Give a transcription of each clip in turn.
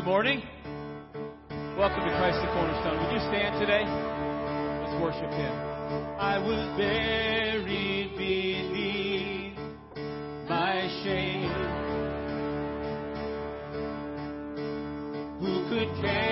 Good morning. Welcome to Christ the Cornerstone. Would you stand today? Let's worship Him. I was buried beneath my shame. Who could care?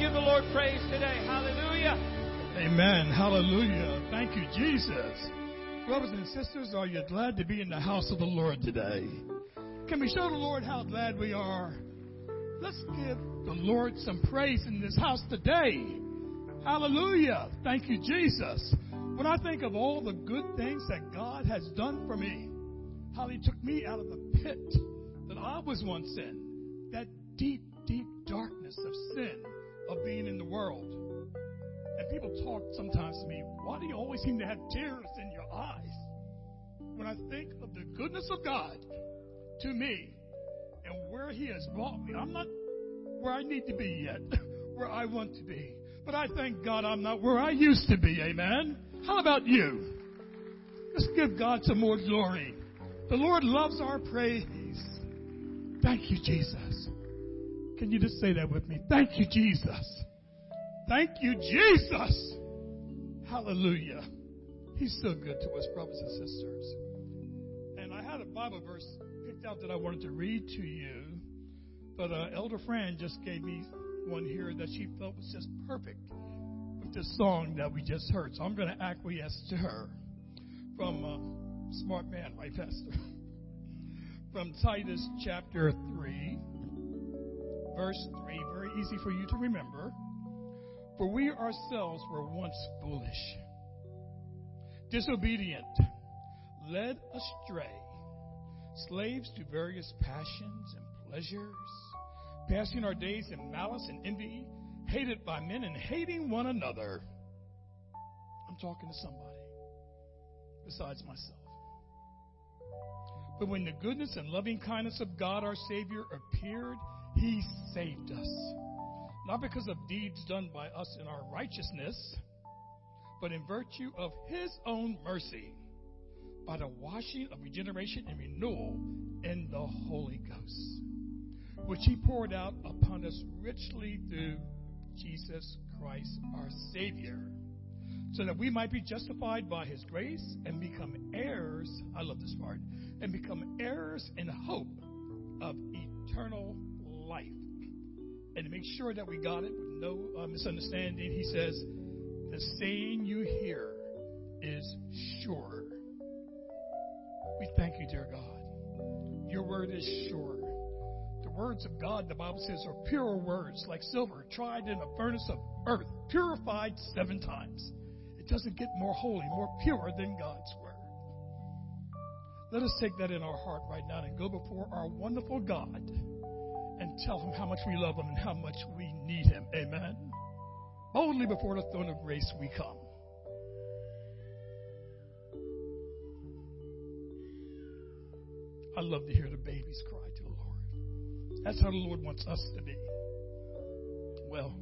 Give the Lord praise today. Hallelujah. Amen. Hallelujah. Thank you, Jesus. Brothers and sisters, are you glad to be in the house of the Lord today? Can we show the Lord how glad we are? Let's give the Lord some praise in this house today. Hallelujah. Thank you, Jesus. When I think of all the good things that God has done for me, how He took me out of the pit that I was once in, that deep, deep darkness of sin, of being in the world. And people talk sometimes to me, why do you always seem to have tears in your eyes? When I think of the goodness of God to me and where He has brought me, I'm not where I need to be yet, where I want to be. But I thank God I'm not where I used to be. Amen. How about you? Let's give God some more glory. The Lord loves our praise. Thank you, Jesus. Can you just say that with me? Thank you, Jesus. Thank you, Jesus. Hallelujah. He's so good to us, brothers and sisters. And I had a Bible verse picked out that I wanted to read to you, but uh, Elder Fran just gave me one here that she felt was just perfect with this song that we just heard. So I'm going to acquiesce to her from uh, Smart Man, right, Pastor? from Titus chapter 3, verse 3. Very easy for you to remember. For we ourselves were once foolish, disobedient, led astray, slaves to various passions and pleasures, passing our days in malice and envy, hated by men and hating one another. I'm talking to somebody besides myself. But when the goodness and loving kindness of God our Savior appeared, He saved us. Not because of deeds done by us in our righteousness, but in virtue of His own mercy, by the washing of regeneration and renewal in the Holy Ghost, which He poured out upon us richly through Jesus Christ our Savior so that we might be justified by his grace and become heirs. I love this part. And become heirs in hope of eternal life. And to make sure that we got it with no uh, misunderstanding, he says, The saying you hear is sure. We thank you, dear God. Your word is sure. The words of God, the Bible says, are pure words like silver tried in a furnace of earth, purified seven times It doesn't get more holy, more pure than God's Word. Let us take that in our heart right now and go before our wonderful God and tell Him how much we love Him and how much we need Him. Amen. Boldly before the throne of grace we come. I love to hear the babies cry to the Lord. That's how the Lord wants us to be. Well,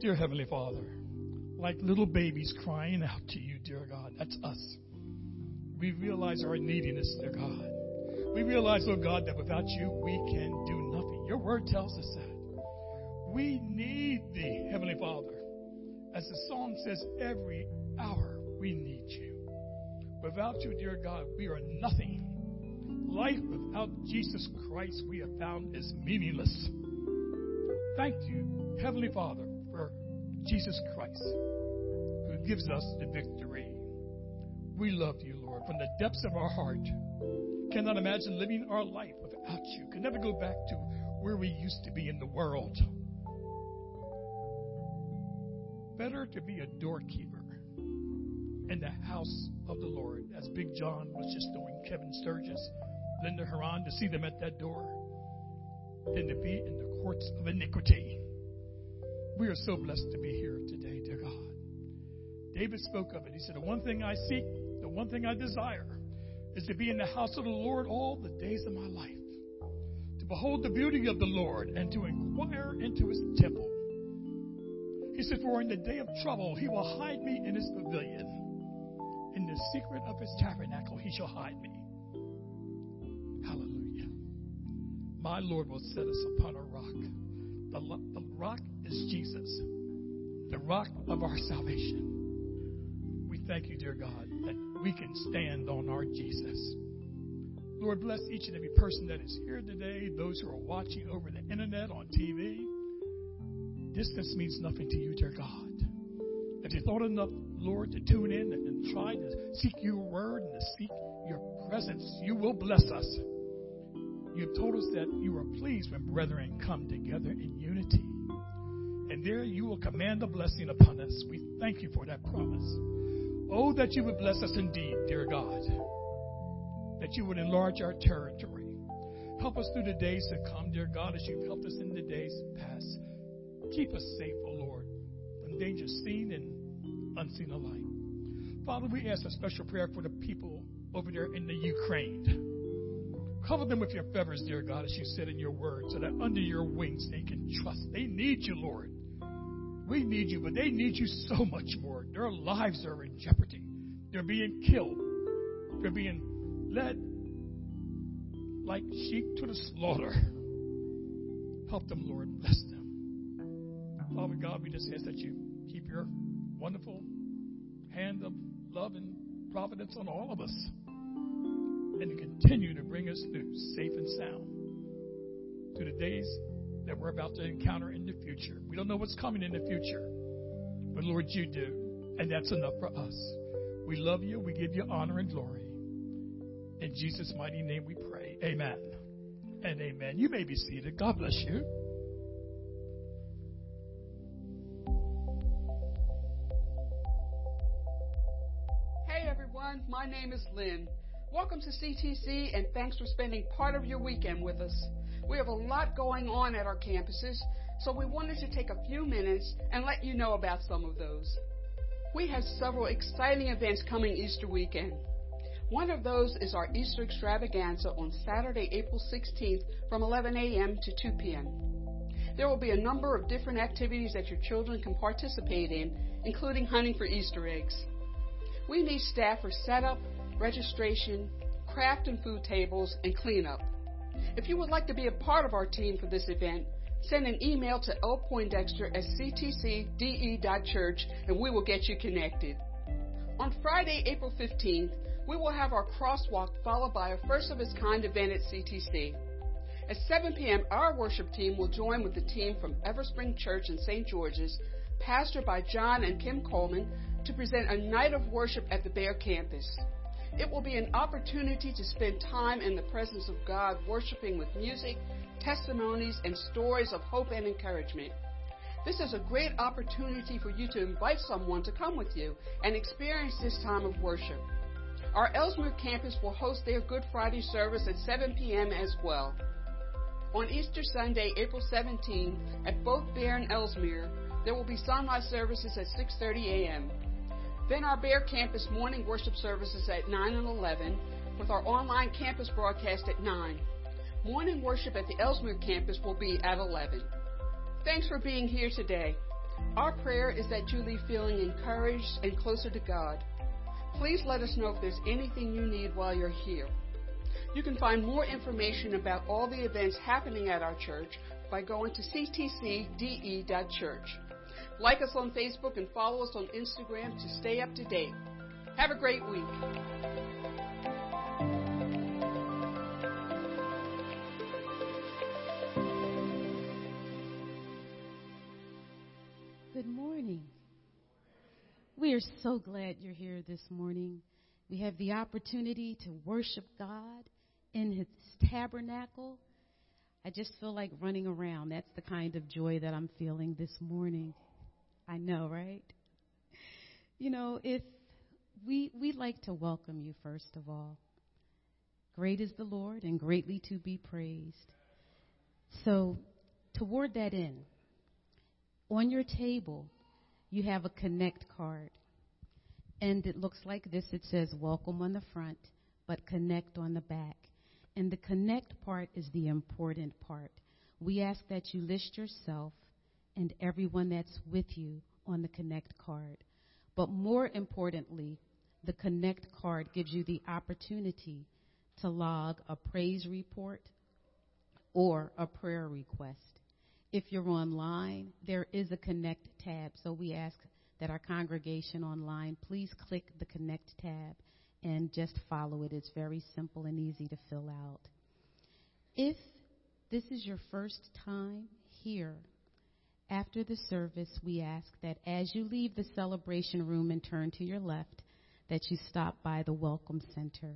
Dear Heavenly Father, like little babies crying out to you, dear God, that's us. We realize our neediness, dear God. We realize, oh God, that without you we can do nothing. Your word tells us that. We need thee, Heavenly Father. As the psalm says, every hour we need you. Without you, dear God, we are nothing. Life without Jesus Christ, we have found, is meaningless. Thank you, Heavenly Father, for Jesus Christ, who gives us the victory. We love you, Lord, from the depths of our heart. Cannot imagine living our life without you. Can never go back to where we used to be in the world. Better to be a doorkeeper in the house of the Lord, as Big John was just doing, Kevin Sturgis, Linda Haran, to see them at that door, than to be in the courts of iniquity. We are so blessed to be here today, dear God. David spoke of it. He said, The one thing I seek, the one thing I desire, is to be in the house of the Lord all the days of my life, to behold the beauty of the Lord, and to inquire into his temple. He said, For in the day of trouble he will hide me in his pavilion. In the secret of his tabernacle he shall hide me. Hallelujah. My Lord will set us upon a rock. The, the rock is Jesus, the rock of our salvation. We thank you, dear God, that we can stand on our Jesus. Lord, bless each and every person that is here today, those who are watching over the internet, on TV. Distance means nothing to you, dear God. If you thought enough, Lord, to tune in and try to seek your word and to seek your presence, you will bless us. You've told us that you are pleased when brethren come together in unity. And there you will command a blessing upon us. We thank you for that promise. Oh, that you would bless us indeed, dear God. That you would enlarge our territory. Help us through the days to come, dear God, as you've helped us in the days past. Keep us safe, O oh Lord, from danger seen and unseen alike. Father, we ask a special prayer for the people over there in the Ukraine. Cover them with your feathers, dear God, as you said in your word, so that under your wings they can trust. They need you, Lord. We need you, but they need you so much more. Their lives are in jeopardy. They're being killed. They're being led like sheep to the slaughter. Help them, Lord. Bless them. Father God, we just ask that you keep your wonderful hand of love and providence on all of us and to continue to bring us through safe and sound to the days that we're about to encounter in the future. We don't know what's coming in the future, but Lord, you do, and that's enough for us. We love you. We give you honor and glory. In Jesus' mighty name we pray. Amen. And amen. You may be seated. God bless you. Hey everyone, my name is Lynn. Welcome to CTC and thanks for spending part of your weekend with us. We have a lot going on at our campuses, so we wanted to take a few minutes and let you know about some of those. We have several exciting events coming Easter weekend. One of those is our Easter extravaganza on Saturday, April 16th from 11 a.m. to 2 p.m. There will be a number of different activities that your children can participate in, including hunting for Easter eggs. We need staff for setup, registration, craft and food tables, and cleanup. If you would like to be a part of our team for this event, send an email to lpoindexter at ctcde.church and we will get you connected. On Friday, April 15th, we will have our crosswalk followed by a first of its kind event at CTC. At 7 p.m., our worship team will join with the team from Everspring Church in St. George's, pastored by John and Kim Coleman, to present a night of worship at the Bear campus. It will be an opportunity to spend time in the presence of God, worshiping with music, testimonies, and stories of hope and encouragement. This is a great opportunity for you to invite someone to come with you and experience this time of worship. Our Elsmere campus will host their Good Friday service at 7 p.m. as well. On Easter Sunday, April 17, at both Bear and Elsmere, there will be sunrise services at 6:30 a.m. Then our Bear Campus morning worship services at 9 and 11, with our online campus broadcast at 9. Morning worship at the Elsmere campus will be at 11. Thanks for being here today. Our prayer is that you leave feeling encouraged and closer to God. Please let us know if there's anything you need while you're here. You can find more information about all the events happening at our church by going to ctcde.church. Like us on Facebook and follow us on Instagram to stay up to date. Have a great week. Good morning. We are so glad you're here this morning. We have the opportunity to worship God in His tabernacle. I just feel like running around. That's the kind of joy that I'm feeling this morning. I know, right? You know, if we we like to welcome you first of all. Great is the Lord and greatly to be praised. So, toward that end, on your table, you have a connect card. And it looks like this. It says welcome on the front, but connect on the back. And the connect part is the important part. We ask that you list yourself and everyone that's with you on the Connect card. But more importantly, the Connect card gives you the opportunity to log a praise report or a prayer request. If you're online, there is a Connect tab, so we ask that our congregation online please click the Connect tab and just follow it. It's very simple and easy to fill out. If this is your first time here, after the service, we ask that as you leave the celebration room and turn to your left, that you stop by the Welcome Center.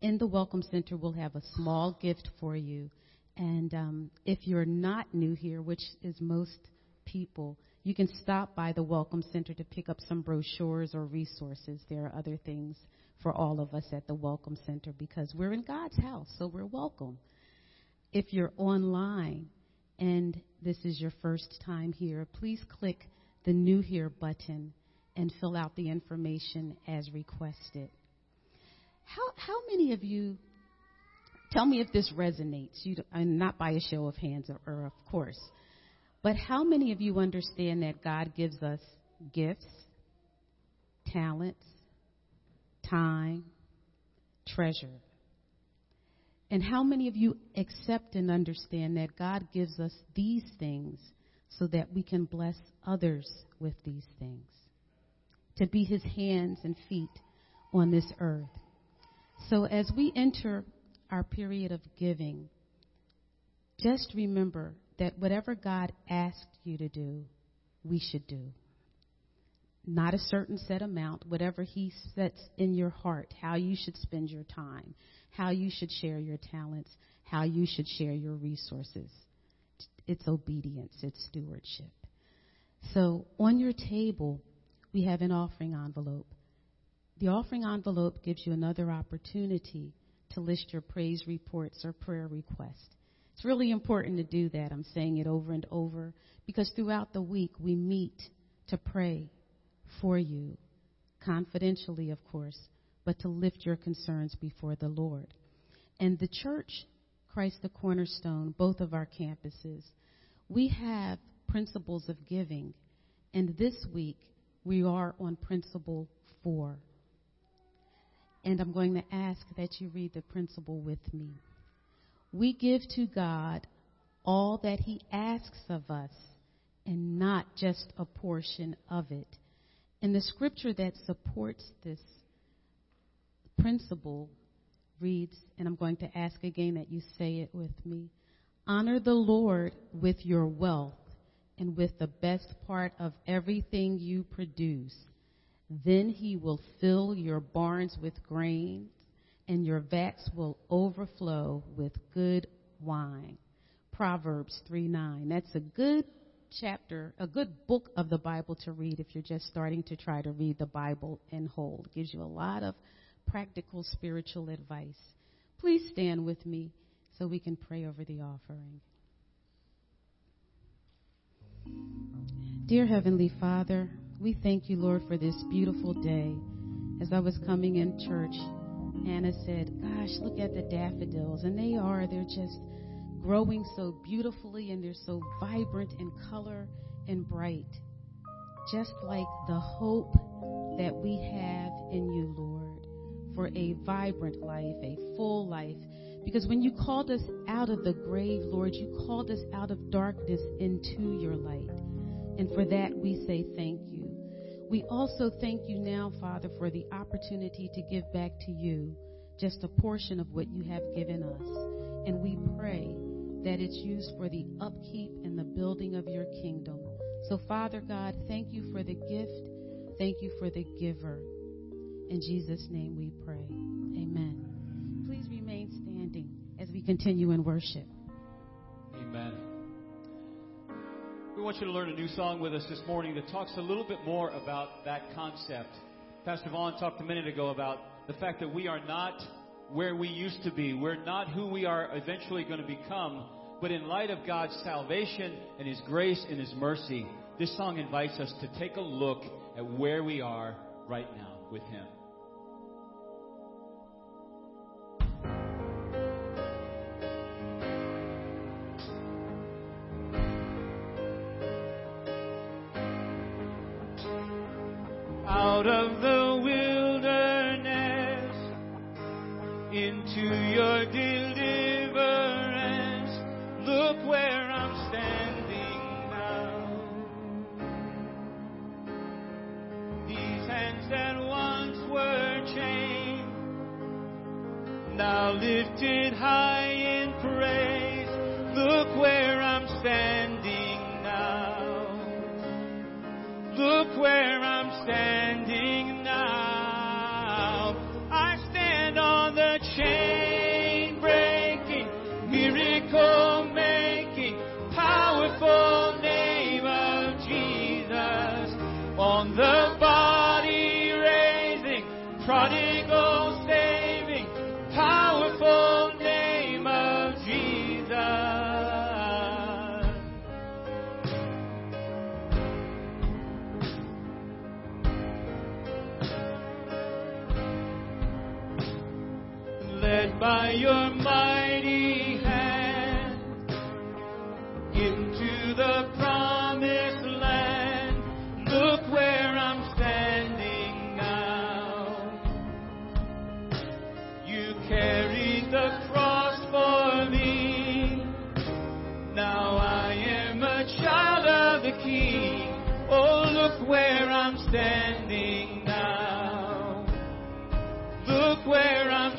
In the Welcome Center, we'll have a small gift for you. And um, if you're not new here, which is most people, you can stop by the Welcome Center to pick up some brochures or resources. There are other things for all of us at the Welcome Center because we're in God's house, so we're welcome. If you're online and this is your first time here, please click the New Here button and fill out the information as requested. How, how many of you, tell me if this resonates, you, and not by a show of hands, or, or of course, but how many of you understand that God gives us gifts, talents, time, treasure? And how many of you accept and understand that God gives us these things so that we can bless others with these things? To be his hands and feet on this earth. So as we enter our period of giving, just remember that whatever God asked you to do, we should do. Not a certain set amount, whatever He sets in your heart, how you should spend your time, how you should share your talents, how you should share your resources. It's obedience, it's stewardship. So on your table, we have an offering envelope. The offering envelope gives you another opportunity to list your praise reports or prayer requests. It's really important to do that. I'm saying it over and over because throughout the week we meet to pray for you, confidentially, of course, but to lift your concerns before the Lord. And the church, Christ the Cornerstone, both of our campuses, we have principles of giving. And this week we are on principle four. And I'm going to ask that you read the principle with me. We give to God all that He asks of us and not just a portion of it. And the scripture that supports this principle reads, and I'm going to ask again that you say it with me Honor the Lord with your wealth and with the best part of everything you produce then he will fill your barns with grain, and your vats will overflow with good wine. Proverbs 3 9. That's a good chapter, a good book of the Bible to read if you're just starting to try to read the Bible in whole. It gives you a lot of practical spiritual advice. Please stand with me so we can pray over the offering. Dear Heavenly Father, we thank you, Lord, for this beautiful day. As I was coming in church, Anna said, Gosh, look at the daffodils. And they are, they're just growing so beautifully and they're so vibrant in color and bright. Just like the hope that we have in you, Lord, for a vibrant life, a full life. Because when you called us out of the grave, Lord, you called us out of darkness into your light. And for that, we say thank you. We also thank you now, Father, for the opportunity to give back to you just a portion of what you have given us. And we pray that it's used for the upkeep and the building of your kingdom. So, Father God, thank you for the gift. Thank you for the giver. In Jesus' name we pray. Amen. Please remain standing as we continue in worship. Amen. We want you to learn a new song with us this morning that talks a little bit more about that concept. Pastor Vaughn talked a minute ago about the fact that we are not where we used to be. We're not who we are eventually going to become. But in light of God's salvation and His grace and His mercy, this song invites us to take a look at where we are right now with Him. King. Oh, look where I'm standing now. Look where I'm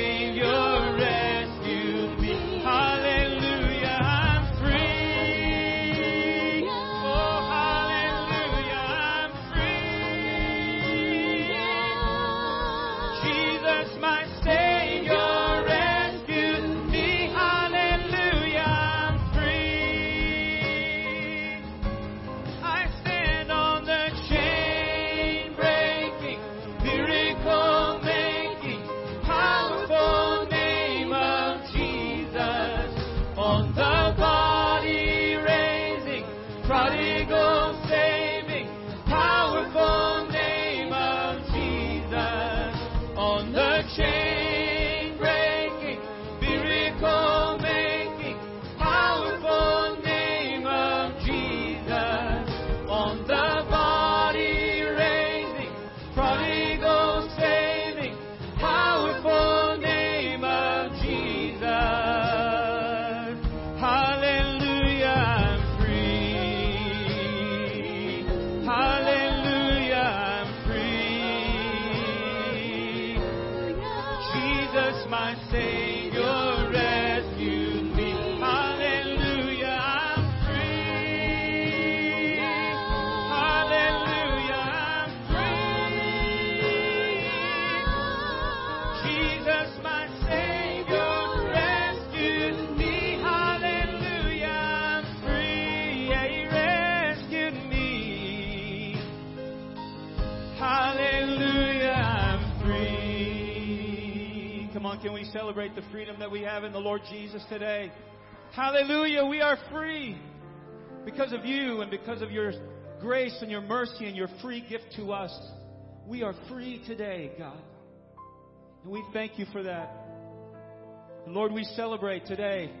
celebrate the freedom that we have in the Lord Jesus today? Hallelujah, we are free because of you and because of your grace and your mercy and your free gift to us. We are free today, God. And we thank you for that. And Lord, we celebrate today.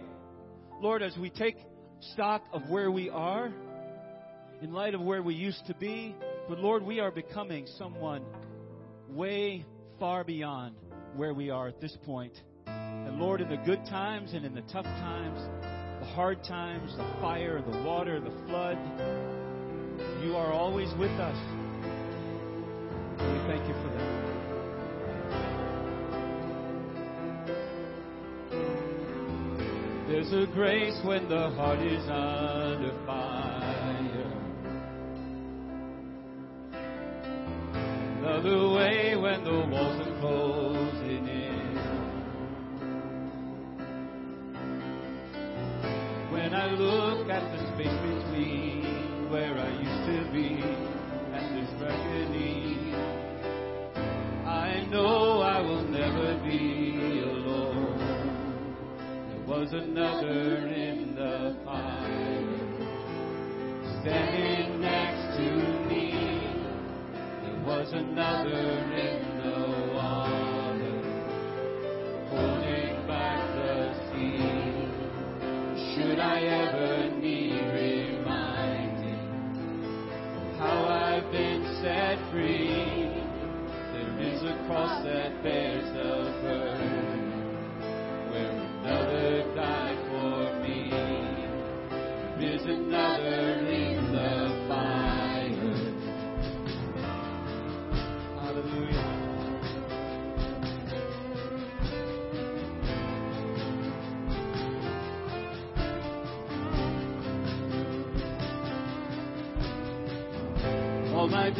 Lord, as we take stock of where we are, in light of where we used to be, but Lord, we are becoming someone way far beyond where we are at this point. And Lord, in the good times and in the tough times, the hard times, the fire, the water, the flood, you are always with us. We thank you for that. There's a grace when the heart is under fire. Another way when the walls look at the space between where I used to be and this reckoning, I know I will never be alone. There was another in the fire standing next to me. There was another in the free. There is a cross that bears the burden.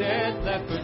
death left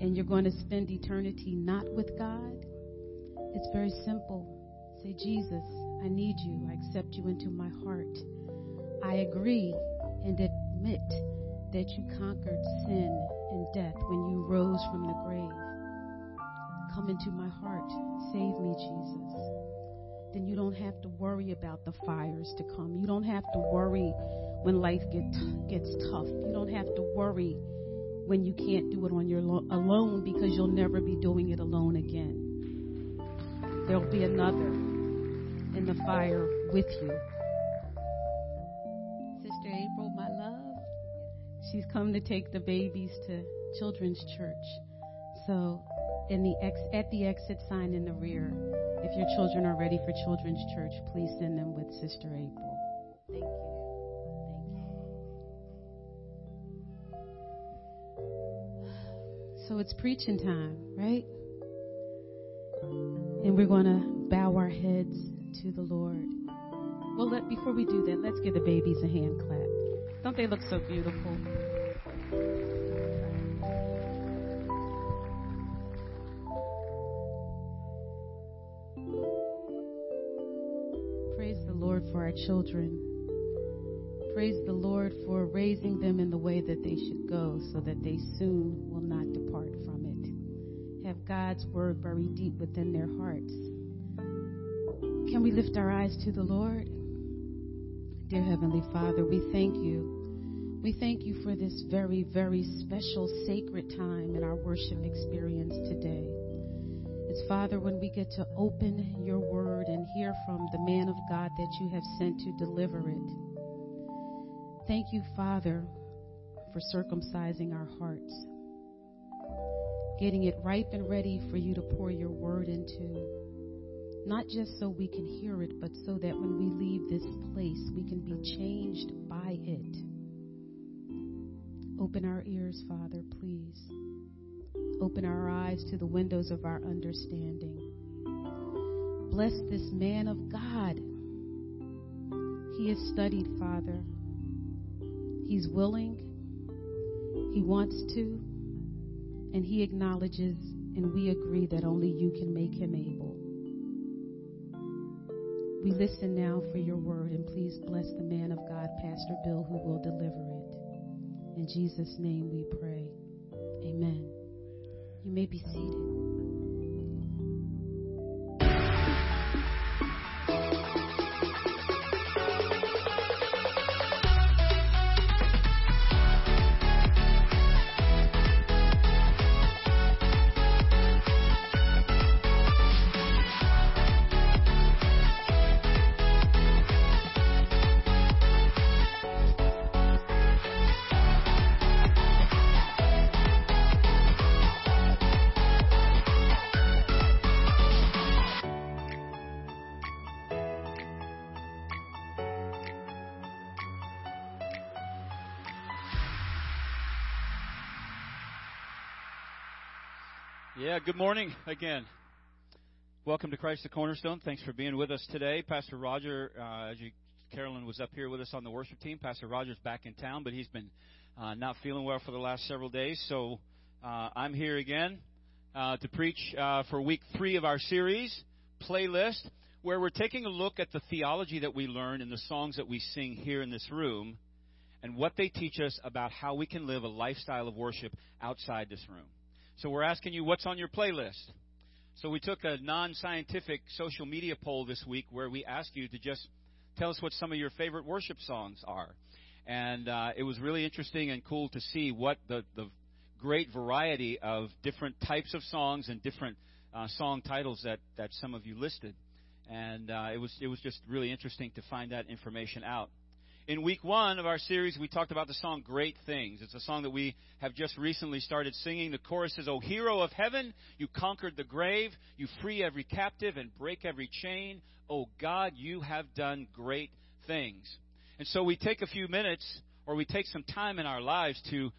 and you're going to spend eternity not with God, it's very simple. Say, Jesus, I need you. I accept you into my heart. I agree and admit that you conquered sin and death when you rose from the grave. Come into my heart. Save me, Jesus then you don't have to worry about the fires to come. You don't have to worry when life get, gets tough. You don't have to worry when you can't do it on your lo- alone because you'll never be doing it alone again. There'll be another in the fire with you. Sister April, my love, she's come to take the babies to children's church. So, in the ex- at the exit sign in the rear, if your children are ready for children's church, please send them with Sister April. So it's preaching time, right? And we're going to bow our heads to the Lord. Well, let, before we do that, let's give the babies a hand clap. Don't they look so beautiful? Praise the Lord for our children. Praise the Lord for raising them in the way that they should go so that they soon will not depart from it. Have God's word buried deep within their hearts. Can we lift our eyes to the Lord? Dear Heavenly Father, we thank you. We thank you for this very, very special, sacred time in our worship experience today. It's, Father, when we get to open your word and hear from the man of God that you have sent to deliver it. Thank you, Father, for circumcising our hearts, getting it ripe and ready for you to pour your word into. Not just so we can hear it, but so that when we leave this place, we can be changed by it. Open our ears, Father, please. Open our eyes to the windows of our understanding. Bless this man of God. He has studied, Father. He's willing, he wants to, and he acknowledges, and we agree that only you can make him able. We listen now for your word, and please bless the man of God, Pastor Bill, who will deliver it. In Jesus' name we pray. Amen. You may be seated. Yeah, good morning again. Welcome to Christ the Cornerstone. Thanks for being with us today. Pastor Roger, uh, as you, Carolyn was up here with us on the worship team. Pastor Roger's back in town, but he's been uh, not feeling well for the last several days. So uh, I'm here again uh, to preach uh, for week three of our series, Playlist, where we're taking a look at the theology that we learn in the songs that we sing here in this room and what they teach us about how we can live a lifestyle of worship outside this room. So we're asking you what's on your playlist. So we took a non scientific social media poll this week where we asked you to just tell us what some of your favorite worship songs are. And uh, it was really interesting and cool to see what the, the great variety of different types of songs and different uh, song titles that, that some of you listed. And uh, it, was, it was just really interesting to find that information out. In week one of our series, we talked about the song Great Things. It's a song that we have just recently started singing. The chorus says, O hero of heaven, you conquered the grave, you free every captive and break every chain. O God, you have done great things. And so we take a few minutes or we take some time in our lives to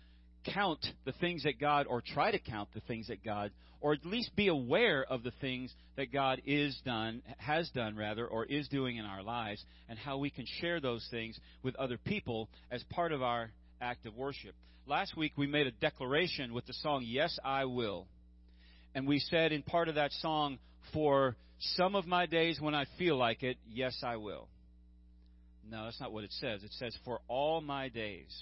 count the things that God, or try to count the things that God, or at least be aware of the things that God is done, has done rather, or is doing in our lives, and how we can share those things with other people as part of our act of worship. Last week we made a declaration with the song Yes I Will. And we said in part of that song, For some of my days when I feel like it, yes I will. No, that's not what it says. It says, For all my days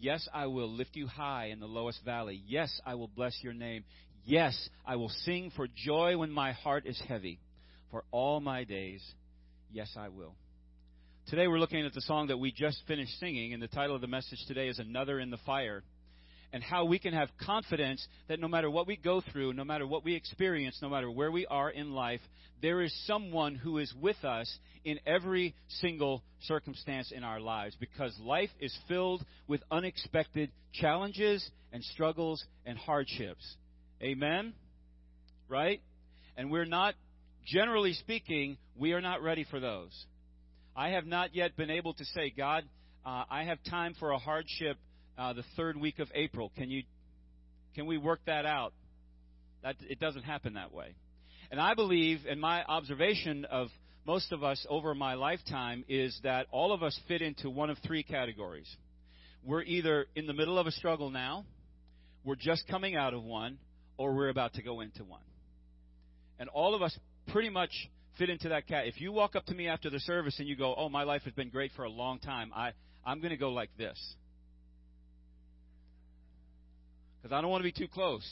Yes, I will lift you high in the lowest valley. Yes, I will bless your name. Yes, I will sing for joy when my heart is heavy. For all my days, yes, I will. Today we're looking at the song that we just finished singing, and the title of the message today is Another in the Fire and how we can have confidence that no matter what we go through, no matter what we experience, no matter where we are in life, there is someone who is with us in every single circumstance in our lives because life is filled with unexpected challenges and struggles and hardships. Amen? Right? And we're not, generally speaking, we are not ready for those. I have not yet been able to say, God, uh, I have time for a hardship uh, the third week of April. Can you can we work that out? That it doesn't happen that way. And I believe, and my observation of most of us over my lifetime is that all of us fit into one of three categories. We're either in the middle of a struggle now, we're just coming out of one, or we're about to go into one. And all of us pretty much fit into that cat. If you walk up to me after the service and you go, "Oh, my life has been great for a long time," I I'm going to go like this. Because I don't want to be too close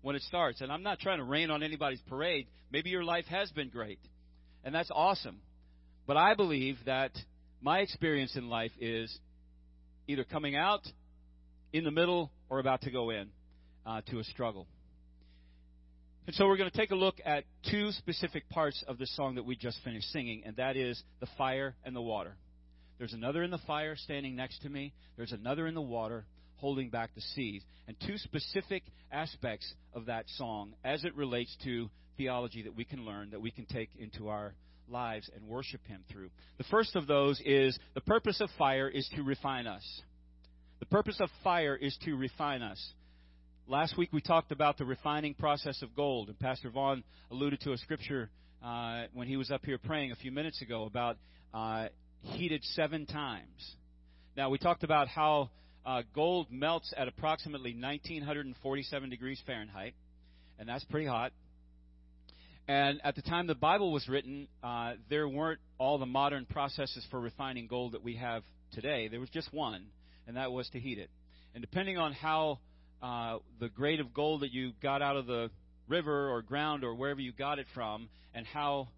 when it starts. And I'm not trying to rain on anybody's parade. Maybe your life has been great, and that's awesome. But I believe that my experience in life is either coming out, in the middle, or about to go in uh, to a struggle. And so we're going to take a look at two specific parts of the song that we just finished singing, and that is the fire and the water. There's another in the fire standing next to me. There's another in the water holding back the seas, and two specific aspects of that song as it relates to theology that we can learn, that we can take into our lives and worship Him through. The first of those is the purpose of fire is to refine us. The purpose of fire is to refine us. Last week we talked about the refining process of gold, and Pastor Vaughn alluded to a scripture uh, when he was up here praying a few minutes ago about uh, heated seven times. Now we talked about how uh, gold melts at approximately 1947 degrees Fahrenheit, and that's pretty hot. And at the time the Bible was written, uh, there weren't all the modern processes for refining gold that we have today. There was just one, and that was to heat it. And depending on how uh, the grade of gold that you got out of the river or ground or wherever you got it from, and how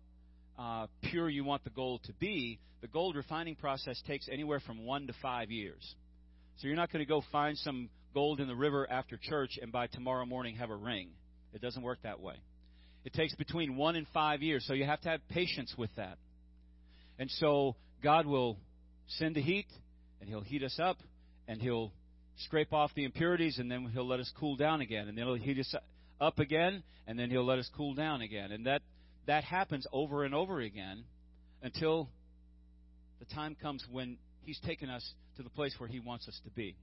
uh, pure you want the gold to be, the gold refining process takes anywhere from one to five years. So you're not going to go find some gold in the river after church and by tomorrow morning have a ring. It doesn't work that way. It takes between one and five years, so you have to have patience with that. And so God will send the heat, and He'll heat us up, and He'll scrape off the impurities, and then He'll let us cool down again, and then He'll heat us up again, and then He'll let us cool down again. And that that happens over and over again until the time comes when He's taken us to the place where He wants us to be.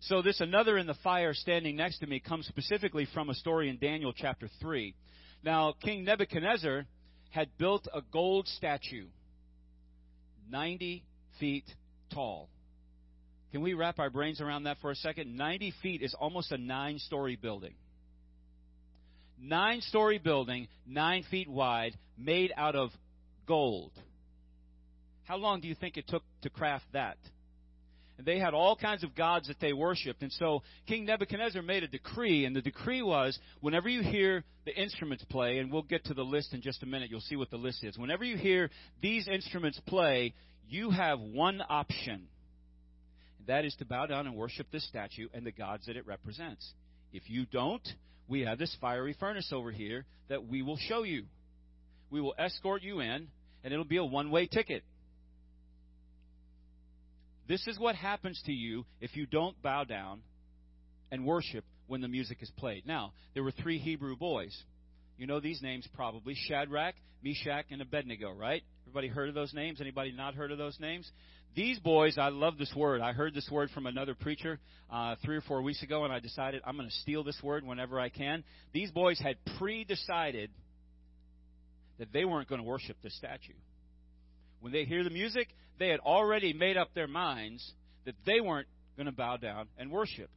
So, this another in the fire standing next to me comes specifically from a story in Daniel chapter 3. Now, King Nebuchadnezzar had built a gold statue 90 feet tall. Can we wrap our brains around that for a second? 90 feet is almost a nine story building. Nine story building, nine feet wide, made out of gold. How long do you think it took to craft that? And they had all kinds of gods that they worshiped. And so King Nebuchadnezzar made a decree, and the decree was whenever you hear the instruments play, and we'll get to the list in just a minute, you'll see what the list is. Whenever you hear these instruments play, you have one option. that is to bow down and worship this statue and the gods that it represents. If you don't, we have this fiery furnace over here that we will show you. We will escort you in, and it'll be a one way ticket. This is what happens to you if you don't bow down and worship when the music is played. Now, there were three Hebrew boys. You know these names probably Shadrach, Meshach, and Abednego, right? Everybody heard of those names? Anybody not heard of those names? These boys, I love this word. I heard this word from another preacher uh, three or four weeks ago, and I decided I'm going to steal this word whenever I can. These boys had pre decided that they weren't going to worship this statue. When they hear the music, they had already made up their minds that they weren't going to bow down and worship.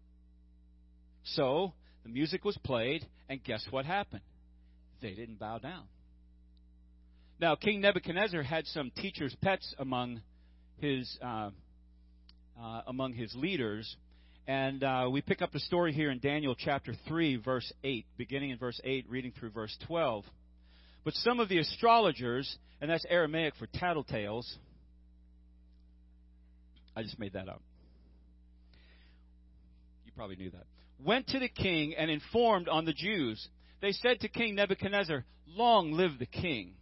So the music was played, and guess what happened? They didn't bow down. Now, King Nebuchadnezzar had some teachers' pets among his uh, uh, among his leaders, and uh, we pick up the story here in Daniel chapter three, verse eight, beginning in verse eight, reading through verse twelve. But some of the astrologers, and that's Aramaic for tattletales. I just made that up. You probably knew that. Went to the king and informed on the Jews. They said to King Nebuchadnezzar, Long live the king.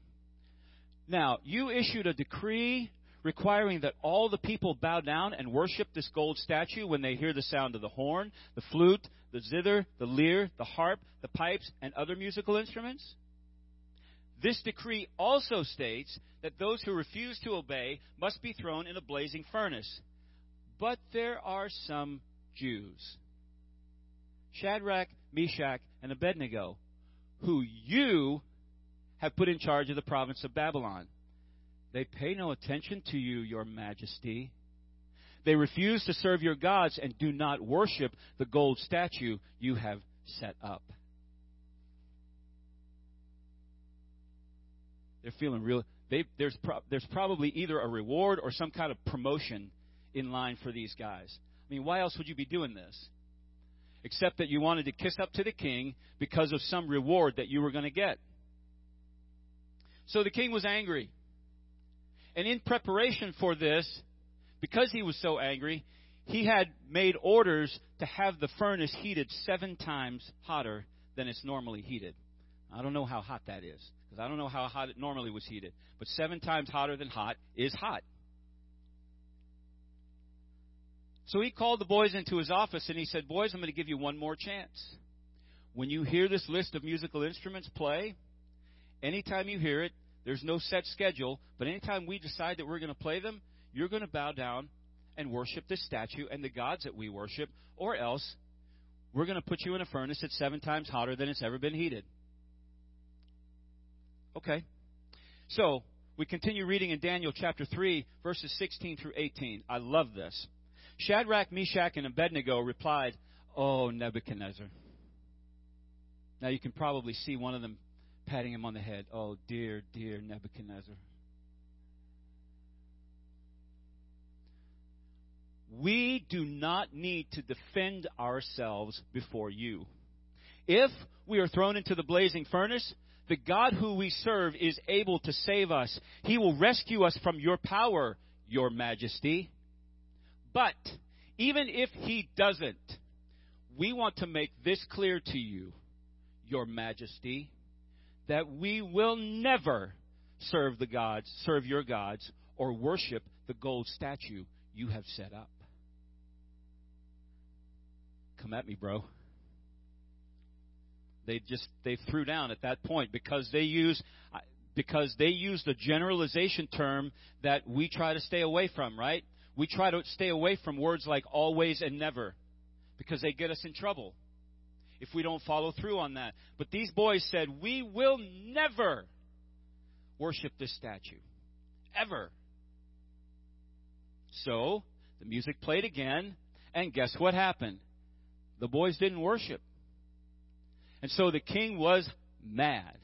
Now, you issued a decree requiring that all the people bow down and worship this gold statue when they hear the sound of the horn, the flute, the zither, the lyre, the harp, the pipes, and other musical instruments? This decree also states that those who refuse to obey must be thrown in a blazing furnace. But there are some Jews, Shadrach, Meshach, and Abednego, who you have put in charge of the province of Babylon. They pay no attention to you, your majesty. They refuse to serve your gods and do not worship the gold statue you have set up. They're feeling real. They, there's, pro, there's probably either a reward or some kind of promotion in line for these guys. I mean, why else would you be doing this? Except that you wanted to kiss up to the king because of some reward that you were going to get. So the king was angry. And in preparation for this, because he was so angry, he had made orders to have the furnace heated seven times hotter than it's normally heated. I don't know how hot that is, because I don't know how hot it normally was heated. But seven times hotter than hot is hot. So he called the boys into his office and he said, Boys, I'm going to give you one more chance. When you hear this list of musical instruments play, anytime you hear it, there's no set schedule, but anytime we decide that we're going to play them, you're going to bow down and worship this statue and the gods that we worship, or else we're going to put you in a furnace that's seven times hotter than it's ever been heated. Okay. So, we continue reading in Daniel chapter 3, verses 16 through 18. I love this. Shadrach, Meshach, and Abednego replied, Oh, Nebuchadnezzar. Now you can probably see one of them patting him on the head. Oh, dear, dear Nebuchadnezzar. We do not need to defend ourselves before you. If we are thrown into the blazing furnace, the God who we serve is able to save us. He will rescue us from your power, your majesty. But even if he doesn't, we want to make this clear to you, your majesty that we will never serve the gods, serve your gods, or worship the gold statue you have set up. Come at me, bro. They just they threw down at that point because they use because they use the generalization term that we try to stay away from, right? We try to stay away from words like always and never because they get us in trouble if we don't follow through on that. But these boys said, We will never worship this statue. Ever. So, the music played again, and guess what happened? The boys didn't worship. And so the king was mad.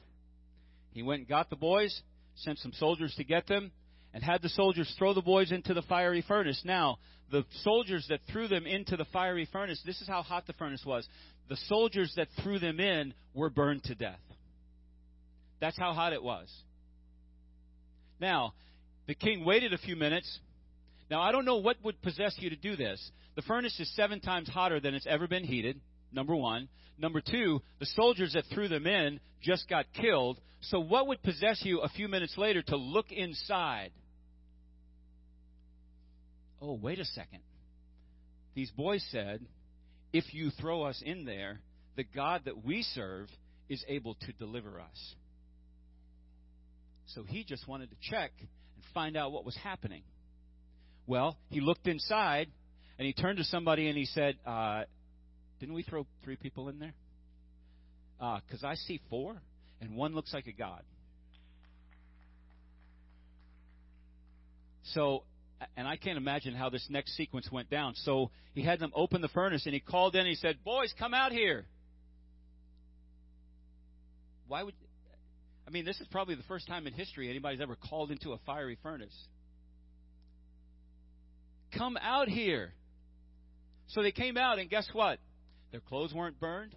He went and got the boys, sent some soldiers to get them, and had the soldiers throw the boys into the fiery furnace. Now, the soldiers that threw them into the fiery furnace, this is how hot the furnace was. The soldiers that threw them in were burned to death. That's how hot it was. Now, the king waited a few minutes. Now, I don't know what would possess you to do this. The furnace is seven times hotter than it's ever been heated, number one. Number two, the soldiers that threw them in just got killed. So, what would possess you a few minutes later to look inside? Oh, wait a second. These boys said, if you throw us in there, the God that we serve is able to deliver us. So he just wanted to check and find out what was happening. Well, he looked inside and he turned to somebody and he said, uh, Didn't we throw three people in there? Because uh, I see four, and one looks like a god. So, and I can't imagine how this next sequence went down. So he had them open the furnace and he called in and he said, Boys, come out here. Why would. I mean, this is probably the first time in history anybody's ever called into a fiery furnace. Come out here. So they came out, and guess what? Their clothes weren't burned.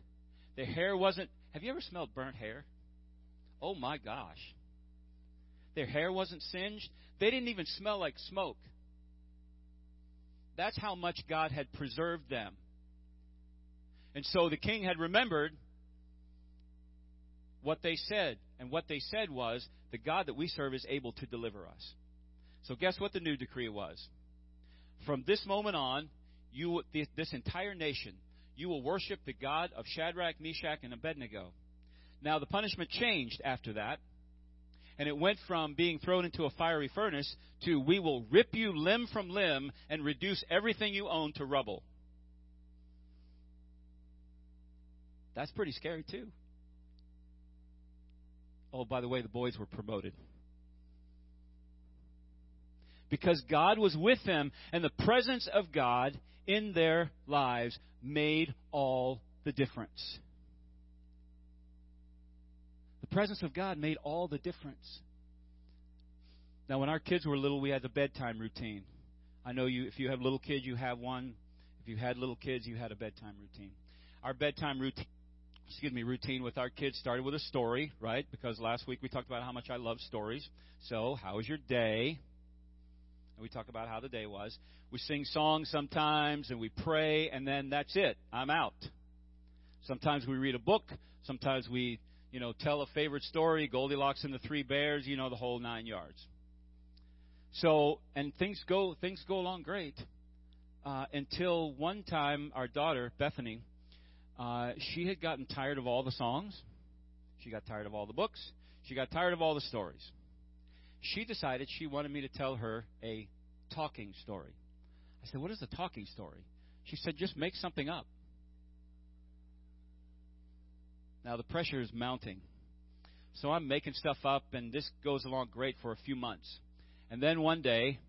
Their hair wasn't. Have you ever smelled burnt hair? Oh my gosh. Their hair wasn't singed. They didn't even smell like smoke. That's how much God had preserved them. And so the king had remembered what they said. And what they said was, the God that we serve is able to deliver us. So guess what the new decree was? From this moment on, you, this entire nation, you will worship the God of Shadrach, Meshach, and Abednego. Now, the punishment changed after that, and it went from being thrown into a fiery furnace to we will rip you limb from limb and reduce everything you own to rubble. That's pretty scary, too. Oh, by the way, the boys were promoted because God was with them, and the presence of God in their lives made all the difference. The presence of God made all the difference. Now, when our kids were little, we had the bedtime routine. I know you, if you have little kids, you have one. If you had little kids, you had a bedtime routine. Our bedtime routine, excuse me, routine with our kids started with a story, right? Because last week we talked about how much I love stories. So, how was your day? And we talk about how the day was. We sing songs sometimes and we pray, and then that's it. I'm out. Sometimes we read a book. Sometimes we, you know, tell a favorite story, Goldilocks and the Three Bears, you know, the whole nine yards. So, and things go things go along great uh, until one time our daughter Bethany, uh, she had gotten tired of all the songs, she got tired of all the books, she got tired of all the stories she decided she wanted me to tell her a talking story. I said, What is a talking story? She said, Just make something up. Now the pressure is mounting. So I'm making stuff up, and this goes along great for a few months. And then one day,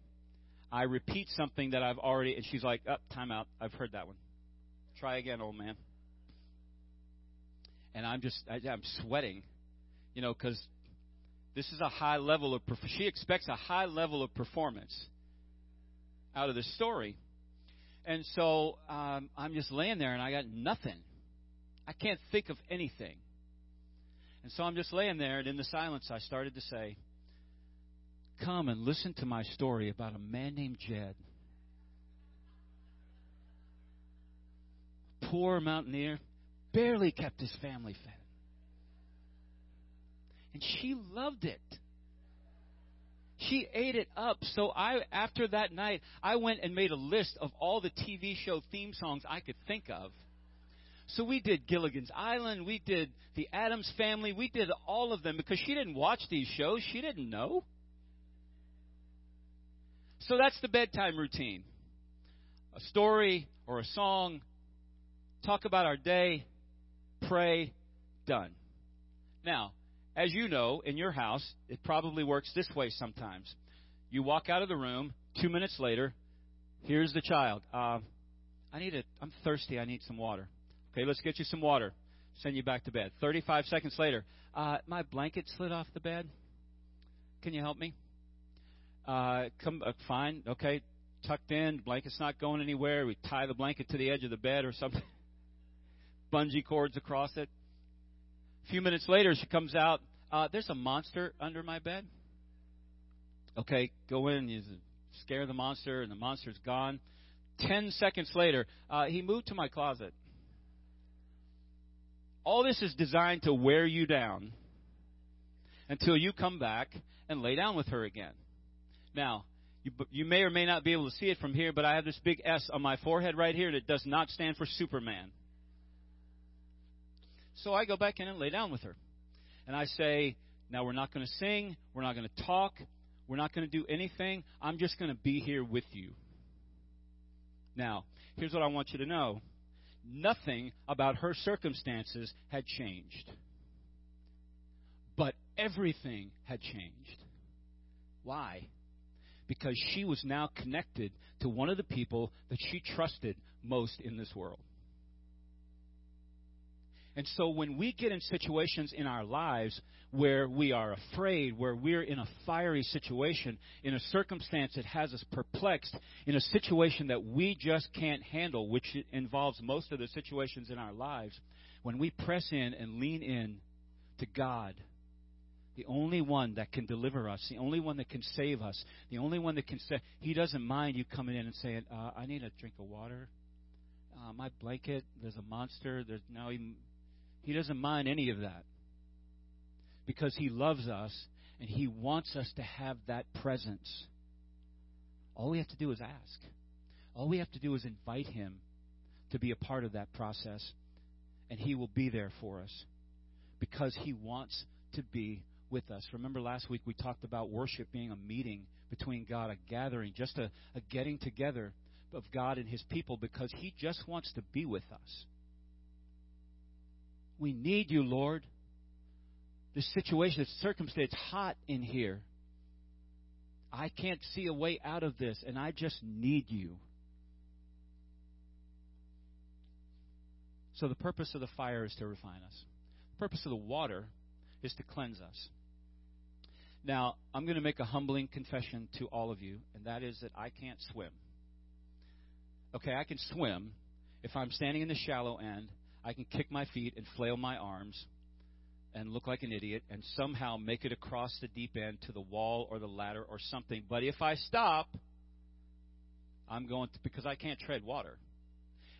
I repeat something that I've already, and she's like, Up, oh, time out. I've heard that one. Try again, old man. And I'm just, I, I'm sweating, you know, because this is a high level of she expects a high level of performance out of the story. And so um, I'm just laying there and I got nothing. I can't think of anything. And so I'm just laying there, and in the silence, I started to say, Come and listen to my story about a man named Jed. Poor mountaineer, barely kept his family fed. And she loved it. She ate it up. So I after that night, I went and made a list of all the TV show theme songs I could think of. So we did Gilligan's Island, we did The Addams Family, we did all of them because she didn't watch these shows, she didn't know. So that's the bedtime routine. A story or a song, talk about our day, pray, done. Now, as you know, in your house, it probably works this way sometimes. You walk out of the room, two minutes later, here's the child. Uh, I need it. I'm thirsty. I need some water. Okay, let's get you some water. Send you back to bed. 35 seconds later, uh, my blanket slid off the bed. Can you help me? Uh, come, uh, fine. Okay, tucked in. Blanket's not going anywhere. We tie the blanket to the edge of the bed or something. Bungee cords across it. A few minutes later, she comes out. Uh, there's a monster under my bed. Okay, go in. You scare the monster, and the monster's gone. Ten seconds later, uh, he moved to my closet. All this is designed to wear you down until you come back and lay down with her again. Now, you, you may or may not be able to see it from here, but I have this big S on my forehead right here that does not stand for Superman. So I go back in and lay down with her. And I say, Now we're not going to sing, we're not going to talk, we're not going to do anything. I'm just going to be here with you. Now, here's what I want you to know nothing about her circumstances had changed, but everything had changed. Why? Because she was now connected to one of the people that she trusted most in this world. And so when we get in situations in our lives where we are afraid, where we're in a fiery situation, in a circumstance that has us perplexed, in a situation that we just can't handle, which involves most of the situations in our lives, when we press in and lean in to God, the only one that can deliver us, the only one that can save us, the only one that can say, He doesn't mind you coming in and saying, uh, I need a drink of water. Uh, my blanket, there's a monster. There's now even he doesn't mind any of that because He loves us and He wants us to have that presence. All we have to do is ask. All we have to do is invite Him to be a part of that process, and He will be there for us because He wants to be with us. Remember last week we talked about worship being a meeting between God, a gathering, just a, a getting together of God and His people because He just wants to be with us. We need you, Lord. This situation, this circumstance, hot in here. I can't see a way out of this, and I just need you. So, the purpose of the fire is to refine us. The purpose of the water is to cleanse us. Now, I'm going to make a humbling confession to all of you, and that is that I can't swim. Okay, I can swim if I'm standing in the shallow end I can kick my feet and flail my arms and look like an idiot and somehow make it across the deep end to the wall or the ladder or something. But if I stop, I'm going to, because I can't tread water.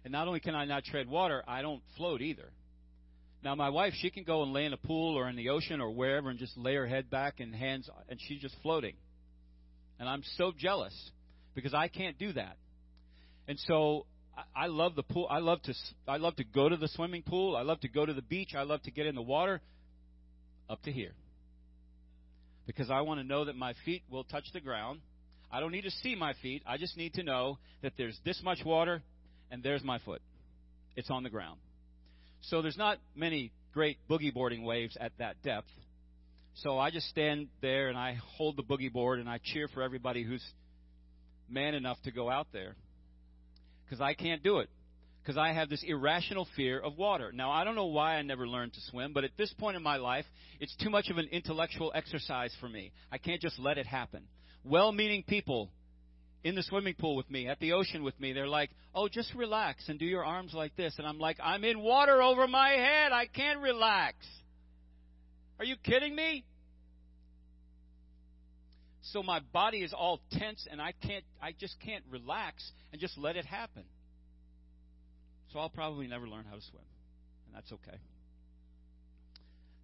And not only can I not tread water, I don't float either. Now, my wife, she can go and lay in a pool or in the ocean or wherever and just lay her head back and hands, and she's just floating. And I'm so jealous because I can't do that. And so I love the pool. I love to I love to go to the swimming pool. I love to go to the beach. I love to get in the water up to here. Because I want to know that my feet will touch the ground. I don't need to see my feet. I just need to know that there's this much water and there's my foot. It's on the ground. So there's not many great boogie boarding waves at that depth. So I just stand there and I hold the boogie board and I cheer for everybody who's man enough to go out there because I can't do it. Because I have this irrational fear of water. Now, I don't know why I never learned to swim, but at this point in my life, it's too much of an intellectual exercise for me. I can't just let it happen. Well meaning people in the swimming pool with me, at the ocean with me, they're like, oh, just relax and do your arms like this. And I'm like, I'm in water over my head. I can't relax. Are you kidding me? So my body is all tense and I can't I just can't relax and just let it happen. So I'll probably never learn how to swim. And that's okay.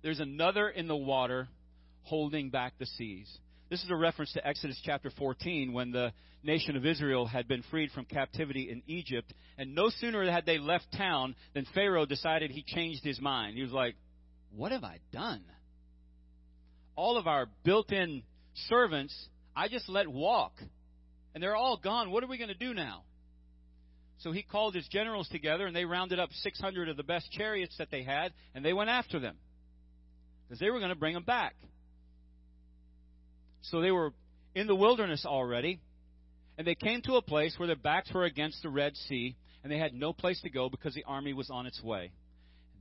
There's another in the water holding back the seas. This is a reference to Exodus chapter 14 when the nation of Israel had been freed from captivity in Egypt. And no sooner had they left town than Pharaoh decided he changed his mind. He was like, What have I done? All of our built in servants I just let walk. And they're all gone. What are we going to do now? So he called his generals together, and they rounded up 600 of the best chariots that they had, and they went after them. Because they were going to bring them back. So they were in the wilderness already, and they came to a place where their backs were against the Red Sea, and they had no place to go because the army was on its way.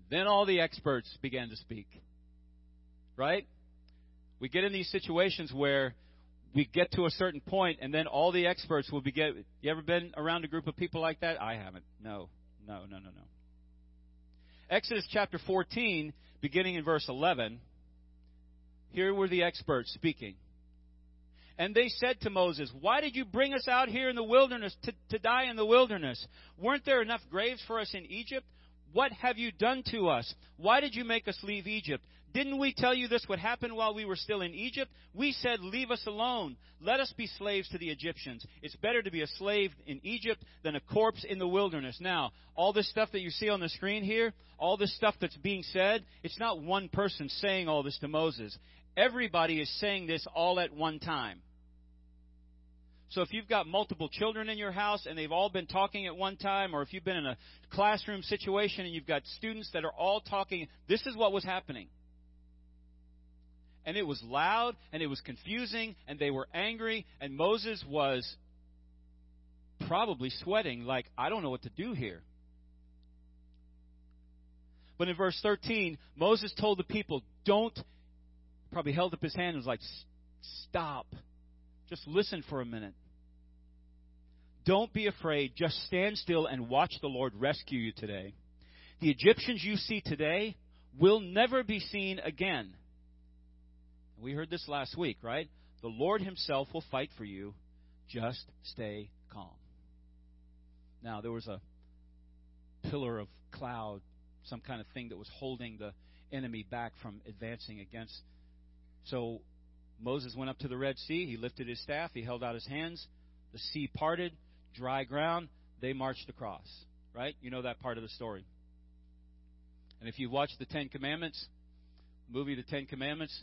Then all the experts began to speak. Right? We get in these situations where we get to a certain point, and then all the experts will begin. You ever been around a group of people like that? I haven't. No, no, no, no, no. Exodus chapter 14, beginning in verse 11. Here were the experts speaking. And they said to Moses, Why did you bring us out here in the wilderness to, to die in the wilderness? Weren't there enough graves for us in Egypt? What have you done to us? Why did you make us leave Egypt? Didn't we tell you this would happen while we were still in Egypt? We said, Leave us alone. Let us be slaves to the Egyptians. It's better to be a slave in Egypt than a corpse in the wilderness. Now, all this stuff that you see on the screen here, all this stuff that's being said, it's not one person saying all this to Moses. Everybody is saying this all at one time. So if you've got multiple children in your house and they've all been talking at one time, or if you've been in a classroom situation and you've got students that are all talking, this is what was happening. And it was loud and it was confusing and they were angry and Moses was probably sweating like, I don't know what to do here. But in verse 13, Moses told the people, don't, probably held up his hand and was like, stop just listen for a minute. Don't be afraid. Just stand still and watch the Lord rescue you today. The Egyptians you see today will never be seen again. We heard this last week, right? The Lord Himself will fight for you. Just stay calm. Now, there was a pillar of cloud, some kind of thing that was holding the enemy back from advancing against. So Moses went up to the Red Sea. He lifted his staff. He held out his hands. The sea parted, dry ground. They marched across. Right? You know that part of the story. And if you've watched the Ten Commandments, movie The Ten Commandments,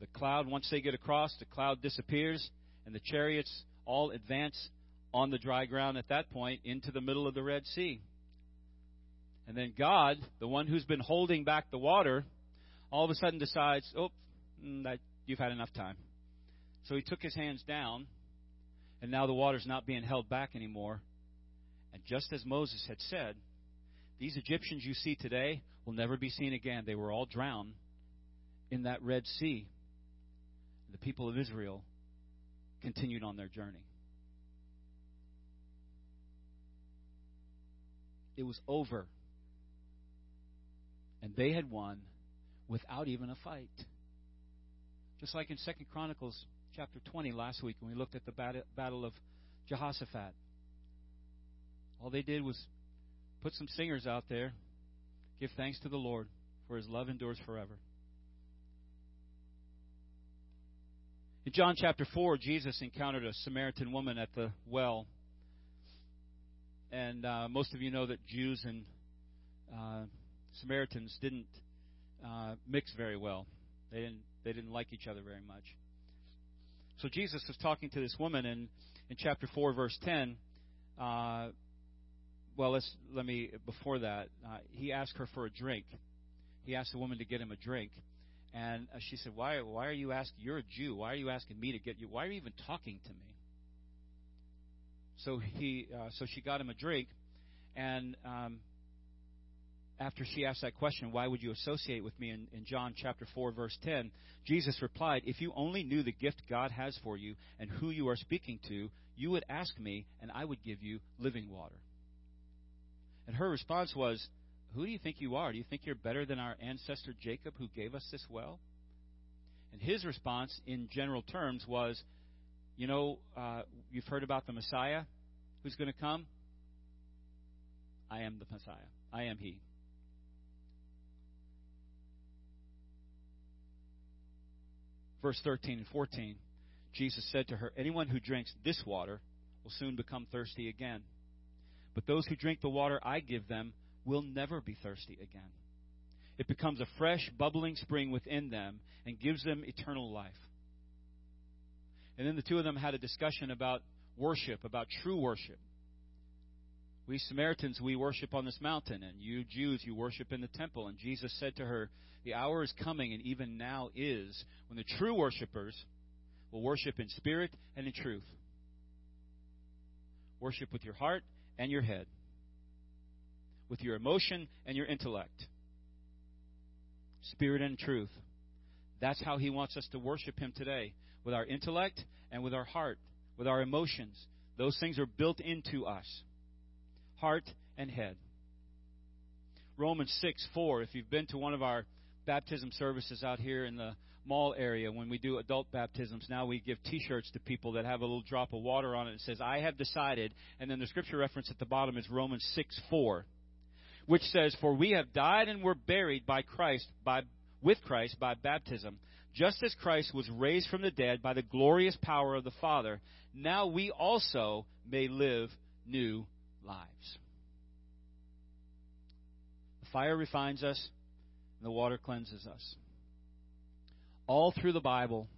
the, cloud, once they get across, the cloud disappears, and the chariots all advance on the dry ground at that point into the middle of the Red Sea. And then God, the one who's been holding back the water, all of a sudden decides, oh, mm, that you've had enough time. So he took his hands down, and now the water's not being held back anymore. And just as Moses had said, these Egyptians you see today will never be seen again. They were all drowned in that Red Sea. The people of Israel continued on their journey. It was over. And they had won without even a fight. Just like in Second Chronicles chapter 20 last week when we looked at the battle of Jehoshaphat. All they did was put some singers out there, give thanks to the Lord, for his love endures forever. In John chapter 4, Jesus encountered a Samaritan woman at the well. And uh, most of you know that Jews and uh, Samaritans didn't uh, mix very well. They didn't they didn't like each other very much. So Jesus was talking to this woman in, in chapter 4, verse 10. Uh, well, let's, let me, before that, uh, he asked her for a drink. He asked the woman to get him a drink. And uh, she said, why, why are you asking, you're a Jew, why are you asking me to get you, why are you even talking to me? So he, uh, so she got him a drink, and um, after she asked that question, why would you associate with me in, in, John chapter 4, verse 10, Jesus replied, If you only knew the gift God has for you and who you are speaking to, you would ask me, and I would give you living water. And her response was, Who do you think you are? Do you think you're better than our ancestor Jacob who gave us this well? And his response, in general terms, was, You know, uh, you've heard about the Messiah who's going to come? I am the Messiah. I am he. verse 13 and 14, Jesus said to her, Anyone who drinks this water will soon become thirsty again. But those who drink the water I give them will never be thirsty again. It becomes a fresh, bubbling spring within them and gives them eternal life. And then the two of them had a discussion about worship, about true worship. We Samaritans, we worship on this mountain, and you Jews, you worship in the temple. And Jesus said to her, The hour is coming, and even now is, when the true worshippers will worship in spirit and in truth. Worship with your heart and your head, with your emotion and your intellect. Spirit and truth. That's how He wants us to worship Him today, with our intellect and with our heart, with our emotions. Those things are built into us heart, and head. Romans 6 4. If you've been to one of our baptism services out here in the mall area when we do adult baptisms. Now we give T-shirts to people that have a little drop of water on it. It says, "I have decided," and then the scripture reference at the bottom is Romans six four, which says, "For we have died and were buried by Christ by with Christ by baptism, just as Christ was raised from the dead by the glorious power of the Father. Now we also may live new lives." The fire refines us, and the water cleanses us. All through the Bible,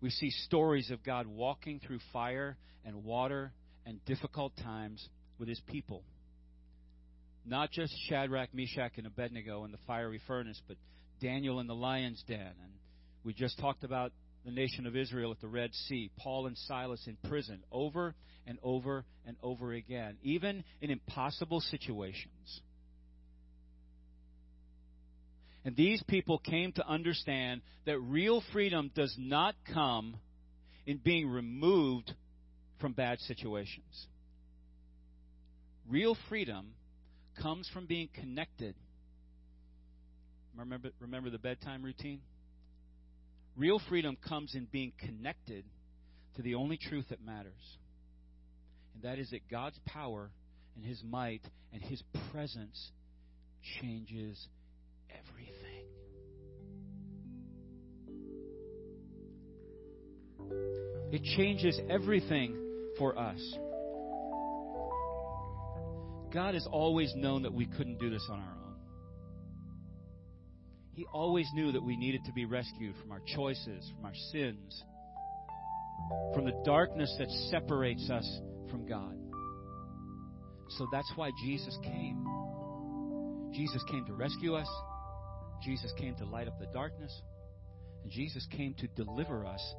we see stories of God walking through fire and water and difficult times with his people. Not just Shadrach, Meshach, and Abednego in the fiery furnace, but Daniel in the lion's den. And we just talked about the nation of Israel at the Red Sea, Paul and Silas in prison over and over and over again, even in impossible situations. And these people came to understand that real freedom does not come in being removed from bad situations. Real freedom comes from being connected. Remember, remember the bedtime routine? Real freedom comes in being connected to the only truth that matters. And that is that God's power and His might and His presence changes everything. It changes everything for us. God has always known that we couldn't do this on our own. He always knew that we needed to be rescued from our choices, from our sins, from the darkness that separates us from God. So that's why Jesus came. Jesus came to rescue us. Jesus came to light up the darkness. And Jesus came to deliver us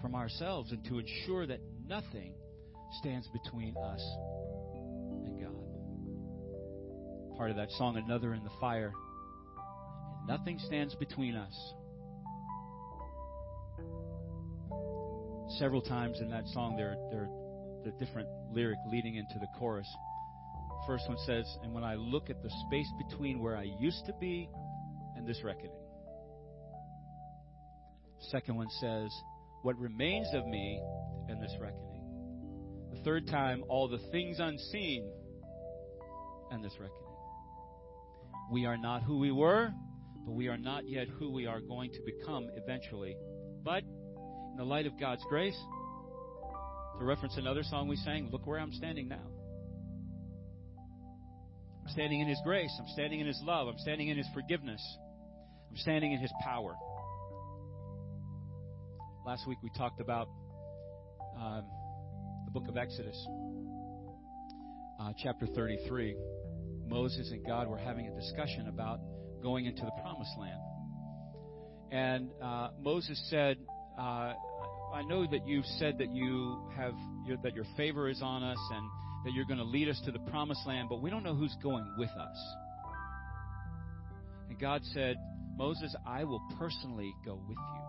from ourselves and to ensure that nothing stands between us. Part of that song, Another in the Fire. Nothing stands between us. Several times in that song, there, there are the different lyric leading into the chorus. First one says, And when I look at the space between where I used to be and this reckoning. Second one says, What remains of me and this reckoning. The third time, all the things unseen and this reckoning. We are not who we were, but we are not yet who we are going to become eventually. But in the light of God's grace, to reference another song we sang, look where I'm standing now. I'm standing in His grace. I'm standing in His love. I'm standing in His forgiveness. I'm standing in His power. Last week we talked about um, the book of Exodus, uh, chapter 33. Moses and God were having a discussion about going into the promised land. And uh, Moses said, uh, I know that you've said that you have that your favor is on us and that you're going to lead us to the promised land, but we don't know who's going with us. And God said, Moses, I will personally go with you.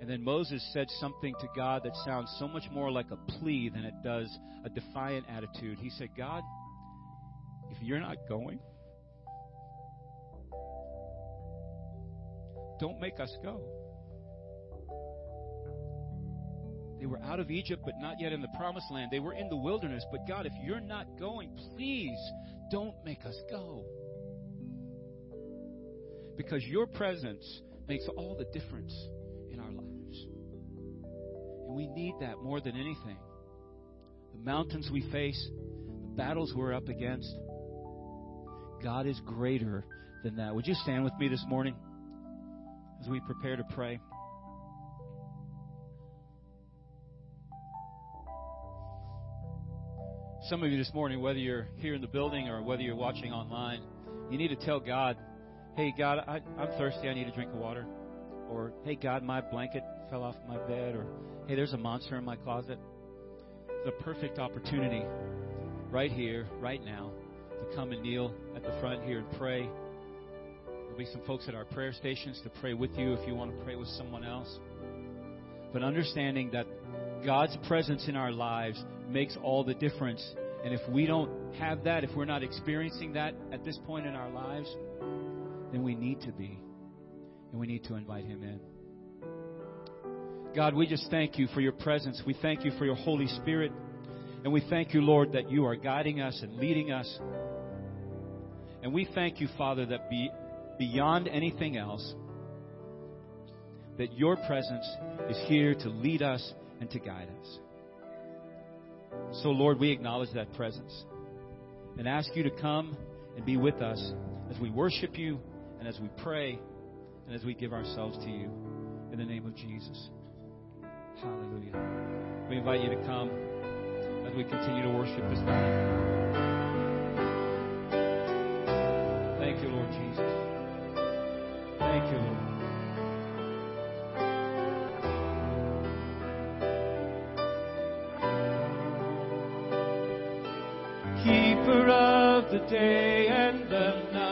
And then Moses said something to God that sounds so much more like a plea than it does a defiant attitude. He said, God, if you're not going, don't make us go. They were out of Egypt, but not yet in the promised land. They were in the wilderness. But God, if you're not going, please don't make us go. Because your presence makes all the difference in our lives. And we need that more than anything. The mountains we face, the battles we're up against, God is greater than that. Would you stand with me this morning as we prepare to pray? Some of you this morning, whether you're here in the building or whether you're watching online, you need to tell God, hey, God, I, I'm thirsty. I need a drink of water. Or, hey, God, my blanket fell off my bed. Or, hey, there's a monster in my closet. The perfect opportunity right here, right now, to come and kneel at the front here and pray. There'll be some folks at our prayer stations to pray with you if you want to pray with someone else. But understanding that God's presence in our lives makes all the difference And if we don't have that, if we're not experiencing that at this point in our lives, then we need to be. And we need to invite Him in. God, we just thank you for your presence. We thank you for your Holy Spirit. And we thank you, Lord, that you are guiding us and leading us. And we thank you, Father, that be, beyond anything else, that your presence is here to lead us and to guide us. So, Lord, we acknowledge that presence and ask you to come and be with us as we worship you and as we pray and as we give ourselves to you. In the name of Jesus. Hallelujah. We invite you to come as we continue to worship this morning. Thank you, Lord. Keeper of the day and the night,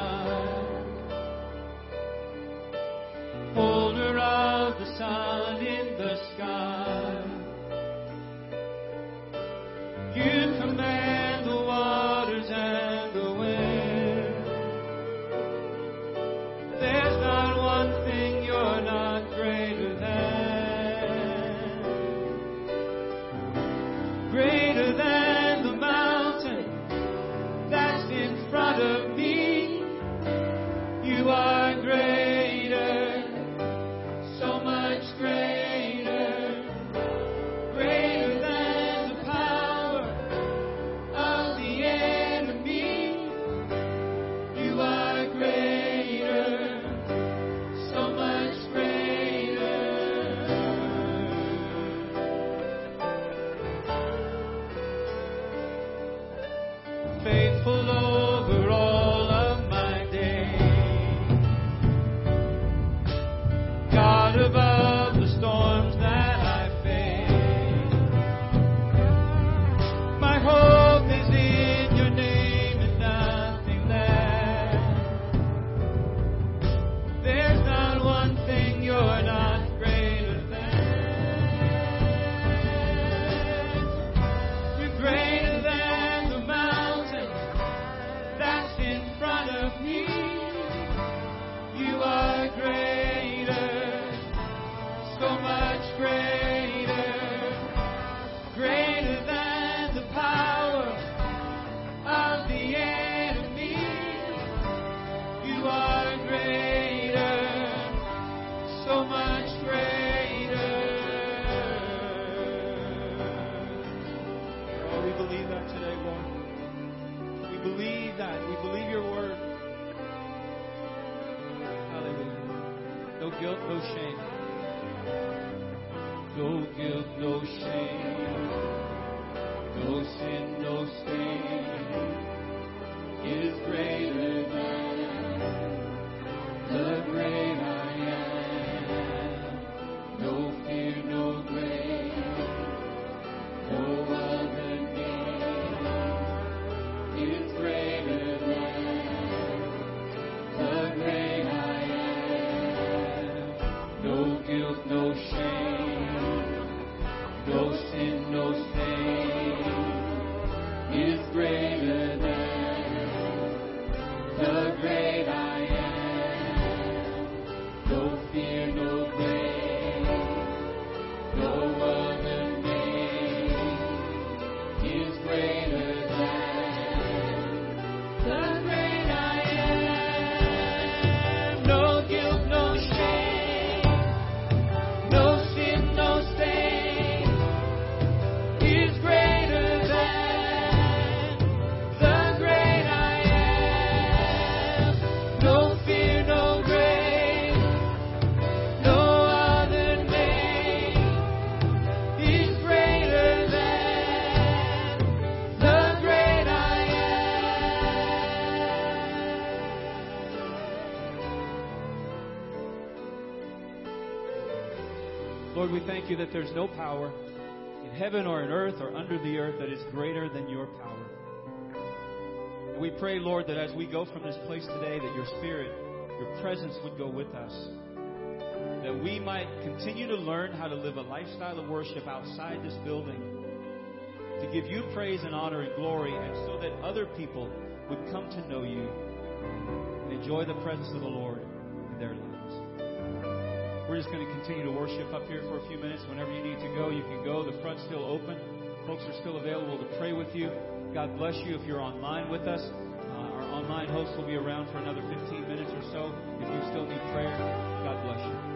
you that there's no power in heaven or in earth or under the earth that is greater than your power. And we pray, Lord, that as we go from this place today, that your spirit, your presence would go with us. That we might continue to learn how to live a lifestyle of worship outside this building. to give you praise and honor and glory, and so that other people would come to know you and enjoy the presence of the Lord in their lives. We're just going to continue to worship up here for a few minutes. Whenever you need to go, you can go. The front's still open. Folks are still available to pray with you. God bless you if you're online with us. Uh, our online host will be around for another 15 minutes or so. If you still need prayer, God bless you.